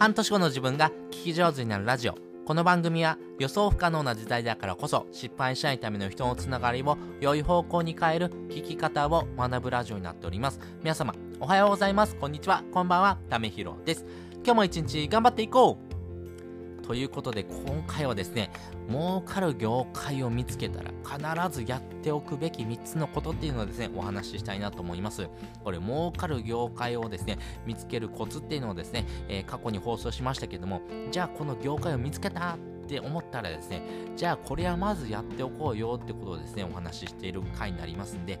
半年後の自分が聞き上手になるラジオ。この番組は予想不可能な時代だからこそ失敗しないための人のつながりを良い方向に変える聞き方を学ぶラジオになっております。皆様おはようございます。こんにちは。こんばんは。ためひろです。今日も一日頑張っていこう。ということで今回はですね儲かる業界を見つけたら必ずやっておくべき3つのことっていうのをですねお話ししたいなと思います。これ儲かる業界をですね見つけるコツっていうのをですね、えー、過去に放送しましたけどもじゃあこの業界を見つけたって思ったらですねじゃあこれはまずやっておこうよってことをですねお話ししている回になりますんで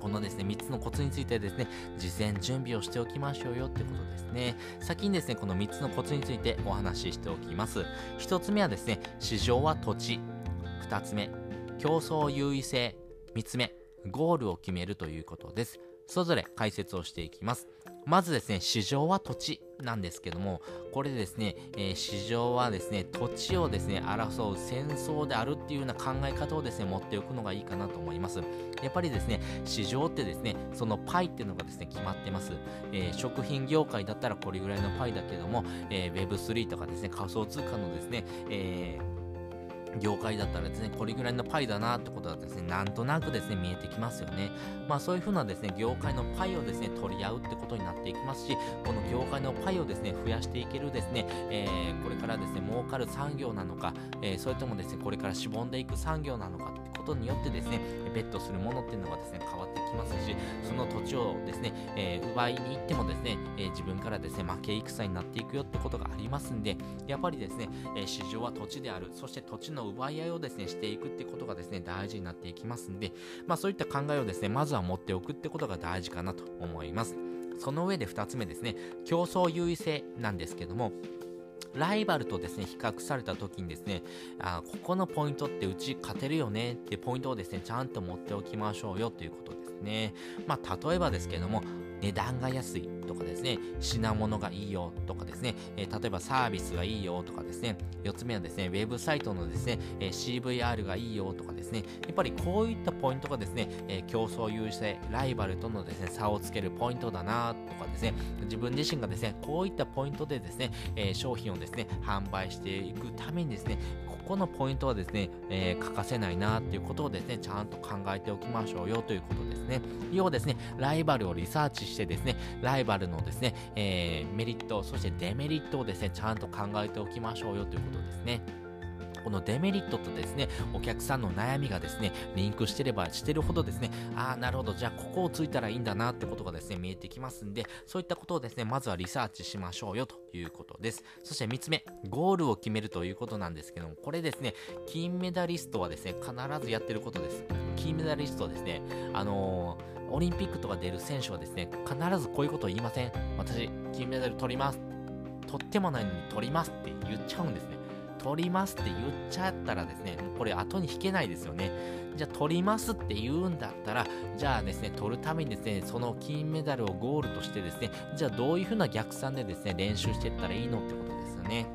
このですね、3つのコツについてですね、事前準備をしておきましょうよってことですね。先にですね、この3つのコツについてお話ししておきます。1つ目はですね、市場は土地。2つ目、競争優位性。3つ目、ゴールを決めるということです。それぞれ解説をしていきます。まずですね、市場は土地なんですけども、これですね、えー、市場はですね、土地をですね、争う戦争であるっていうような考え方をですね、持っておくのがいいかなと思います。やっぱりですね、市場ってですね、そのパイっていうのがですね、決まってます。えー、食品業界だったらこれぐらいのパイだけども、えー、Web3 とかですね、仮想通貨のですね、えー業界だったらですね、これぐらいのパイだなってことがですね、なんとなくですね、見えてきますよね。まあそういうふうなですね、業界のパイをですね、取り合うってことになっていきますし、この業界のパイをですね、増やしていけるですね、えー、これからですね、儲かる産業なのか、えー、それともですね、これからしぼんでいく産業なのかってことによってですね、ベットするものっていうのがですね、変わってきますし、その土地をですね、えー、奪いに行ってもですね、え自分からですね、負け戦になっていくよってことがありますんで、やっぱりですね、え市場は土地である、そして土地のの奪い合いをですね、していくってことがですね、大事になっていきますんで、まあそういった考えをですね、まずは持っておくってことが大事かなと思います。その上で2つ目ですね、競争優位性なんですけども、ライバルとですね、比較された時にですね、あここのポイントってうち勝てるよねってポイントをですね、ちゃんと持っておきましょうよということですね。まあ、例えばですけども、値段が安いとかですね、品物がいいよとかですね、えー、例えばサービスがいいよとかですね、4つ目はですね、ウェブサイトのですね、えー、CVR がいいよとかですね、やっぱりこういったポイントがですね、えー、競争優位性、ライバルとのですね、差をつけるポイントだなとかですね、自分自身がですね、こういったポイントでですね、え商品をですね、販売していくためにですね、このポイントはですね、えー、欠かせないなっていうことをですね、ちゃんと考えておきましょうよということですね。要はですね、ライバルをリサーチしてですね、ライバルのですね、えー、メリット、そしてデメリットをですね、ちゃんと考えておきましょうよということですね。このデメリットとですね、お客さんの悩みがですね、リンクしてればしてるほどですね、ああ、なるほど、じゃあここをついたらいいんだなってことがですね、見えてきますんで、そういったことをですね、まずはリサーチしましょうよということです。そして3つ目、ゴールを決めるということなんですけども、これですね、金メダリストはですね、必ずやってることです。金メダリストはですね、あのーオリンピックとか出る選手はですね、必ずこういうことを言いません。私、金メダル取ります。取ってもないのに取りますって言っちゃうんですね。取りますって言っちゃったらですね、これ後に引けないですよね。じゃあ取りますって言うんだったら、じゃあですね、取るためにですね、その金メダルをゴールとしてですね、じゃあどういうふうな逆算でですね、練習していったらいいのってことですよね。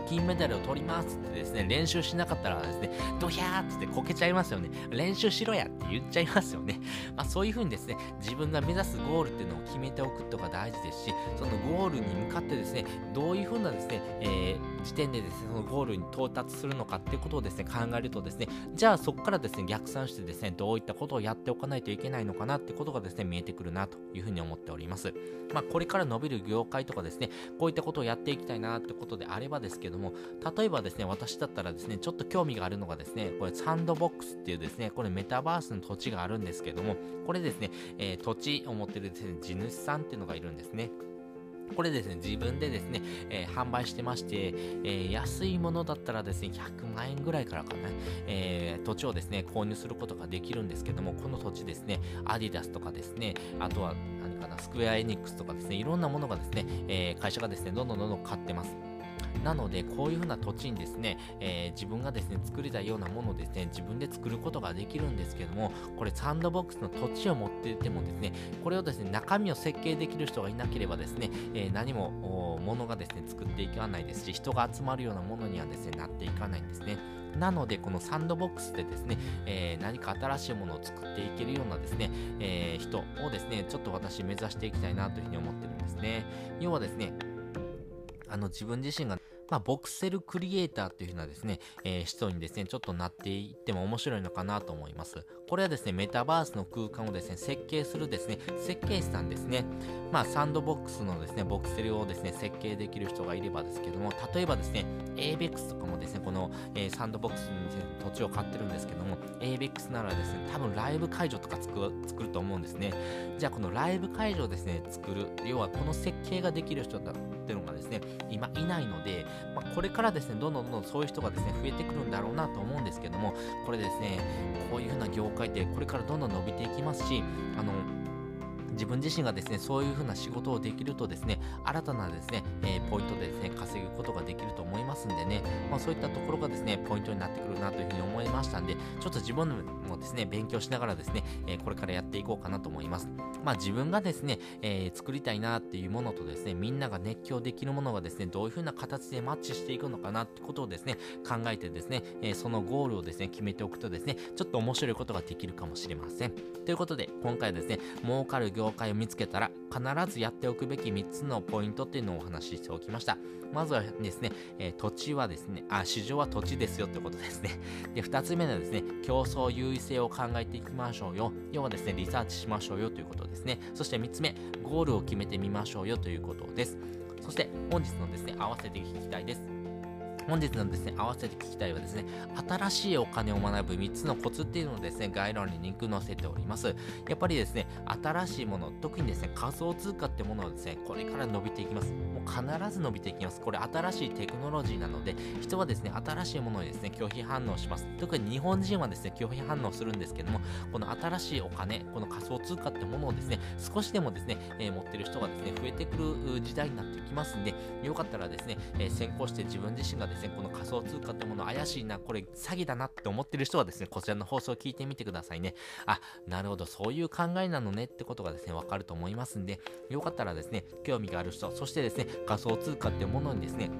金メダルを取りますってですね、練習しなかったらですね、ドヒャーってこけちゃいますよね。練習しろやって言っちゃいますよね。まあそういう風にですね、自分が目指すゴールっていうのを決めておくことが大事ですし、そのゴールに向かってですね、どういう風なですね、えー、時点でですね、そのゴールに到達するのかっていうことをですね、考えるとですね、じゃあそこからですね、逆算してですね、どういったことをやっておかないといけないのかなってことがですね、見えてくるなというふうに思っております。まあこれから伸びる業界とかですね、こういったことをやっていきたいなってことであればですけども、例えばですね、私だったらですね、ちょっと興味があるのがですね、これサンドボックスっていうですね、これメタバースの土地があるんですけども、これですね、えー、土地を持ってるですね、地主さんっていうのがいるんですね。これですね、自分でですね、えー、販売してまして、えー、安いものだったらですね、100万円ぐらいからかな、えー、土地をですね、購入することができるんですけども、この土地ですね、アディダスとかですね、あとは何かな、スクエアエニックスとかですね、いろんなものがですね、え会社がですね、どんどんどんどん買ってます。なので、こういう風な土地にですね、えー、自分がですね、作りたいようなものをですね、自分で作ることができるんですけども、これサンドボックスの土地を持っていてもですね、これをですね、中身を設計できる人がいなければですね、えー、何も、ものがですね、作っていかないですし、人が集まるようなものにはですね、なっていかないんですね。なので、このサンドボックスでですね、えー、何か新しいものを作っていけるようなですね、えー、人をですね、ちょっと私目指していきたいなというふうに思ってるんですね。要はですね、あの自分自身がまあ、ボクセルクリエイターというふうなですね、えー、人にですね、ちょっとなっていっても面白いのかなと思います。これはですね、メタバースの空間をですね、設計するですね、設計士さんですね。まあ、サンドボックスのですね、ボクセルをですね、設計できる人がいればですけども、例えばですね、ABEX とかもですね、この、えー、サンドボックスに、ね、土地を買ってるんですけども、ABEX ならですね、多分ライブ会場とか作ると思うんですね。じゃあ、このライブ会場ですね、作る、要はこの設計ができる人だっていうのがですね、今いないので、まあ、これからですね、どんどんどんどんそういう人がですね、増えてくるんだろうなと思うんですけども、これですね、こういう風な業界ってこれからどんどん伸びていきますし、あの、自分自身がですね、そういう風な仕事をできるとですね、新たなですね、えー、ポイントでですね、稼ぐことができると思いますんでね、まあそういったところがですね、ポイントになってくるなというふうに思いましたんで、ちょっと自分もですね、勉強しながらですね、えー、これからやっていこうかなと思います。まあ自分がですね、えー、作りたいなっていうものとですね、みんなが熱狂できるものがですね、どういう風な形でマッチしていくのかなってことをですね、考えてですね、えそのゴールをですね、決めておくとですね、ちょっと面白いことができるかもしれません。ということで、今回はですね、儲かる業界を見つけたら必ずやっておくべき3つのポイントっていうのをお話ししておきました。まずはですね、えー、土地はですね、あ、市場は土地ですよってことですね。で、2つ目はですね、競争優位性を考えていきましょうよ。要はですね、リサーチしましょうよということですですね。そして3つ目、ゴールを決めてみましょうよということです。そして本日のですね、合わせて聞きたいです。本日のですね、合わせて聞きたいはですね、新しいお金を学ぶ3つのコツっていうのをですね、概要欄にリンク載せております。やっぱりですね、新しいもの、特にですね、仮想通貨ってものはですね、これから伸びていきます。もう必ず伸びていきます。これ新しいテクノロジーなので、人はですね、新しいものにですね、拒否反応します。特に日本人はですね、拒否反応するんですけども、この新しいお金、この仮想通貨ってものをですね、少しでもですね、えー、持ってる人がですね、増えてくる時代になってきますんで、よかったらですね、えー、先行して自分自身がですね、この仮想通貨ってもの怪しいな、これ詐欺だなって思ってる人はですね、こちらの放送を聞いてみてくださいね。あ、なるほど、そういう考えなのねってことがですね、わかると思いますんで、よかったらですね、興味がある人、そしてですね、仮想通貨ってものにですね、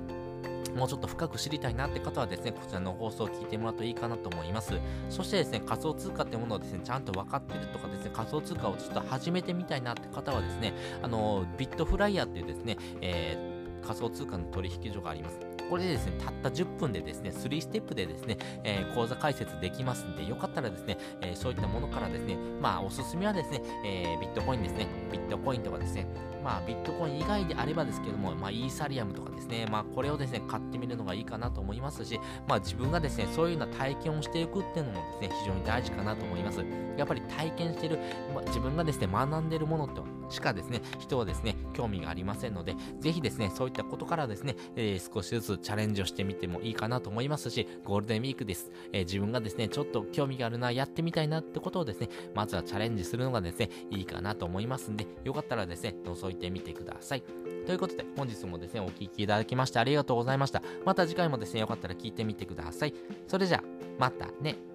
もうちょっと深く知りたいなって方はですね、こちらの放送を聞いてもらうといいかなと思います。そしてですね、仮想通貨ってものをですね、ちゃんと分かってるとかですね、仮想通貨をちょっと始めてみたいなって方はですね、あの、ビットフライヤーっていうですね、えー、仮想通貨の取引所があります。これでですね、たった10分でですね、3ステップでですね、えー、講座解説できますんで、よかったらですね、えー、そういったものからですね、まあ、おすすめはですね、えー、ビットコインですね、ビットコインとかですね、まあ、ビットコイン以外であればですけども、まあ、イーサリアムとかですね、まあ、これをですね、買ってみるのがいいかなと思いますし、まあ、自分がですね、そういうような体験をしていくっていうのもですね、非常に大事かなと思います。やっぱり体験してる、まあ、自分がですね、学んでるものってしかですね、人はですね、興味がありませんので、ぜひですね、そういったことからですね、えー、少しずつチャレンジをしてみてもいいかなと思いますし、ゴールデンウィークです。えー、自分がですね、ちょっと興味があるな、やってみたいなってことをですね、まずはチャレンジするのがですね、いいかなと思いますんで、よかったらですね、覗いてみてください。ということで、本日もですね、お聴きいただきましてありがとうございました。また次回もですね、よかったら聞いてみてください。それじゃあ、またね。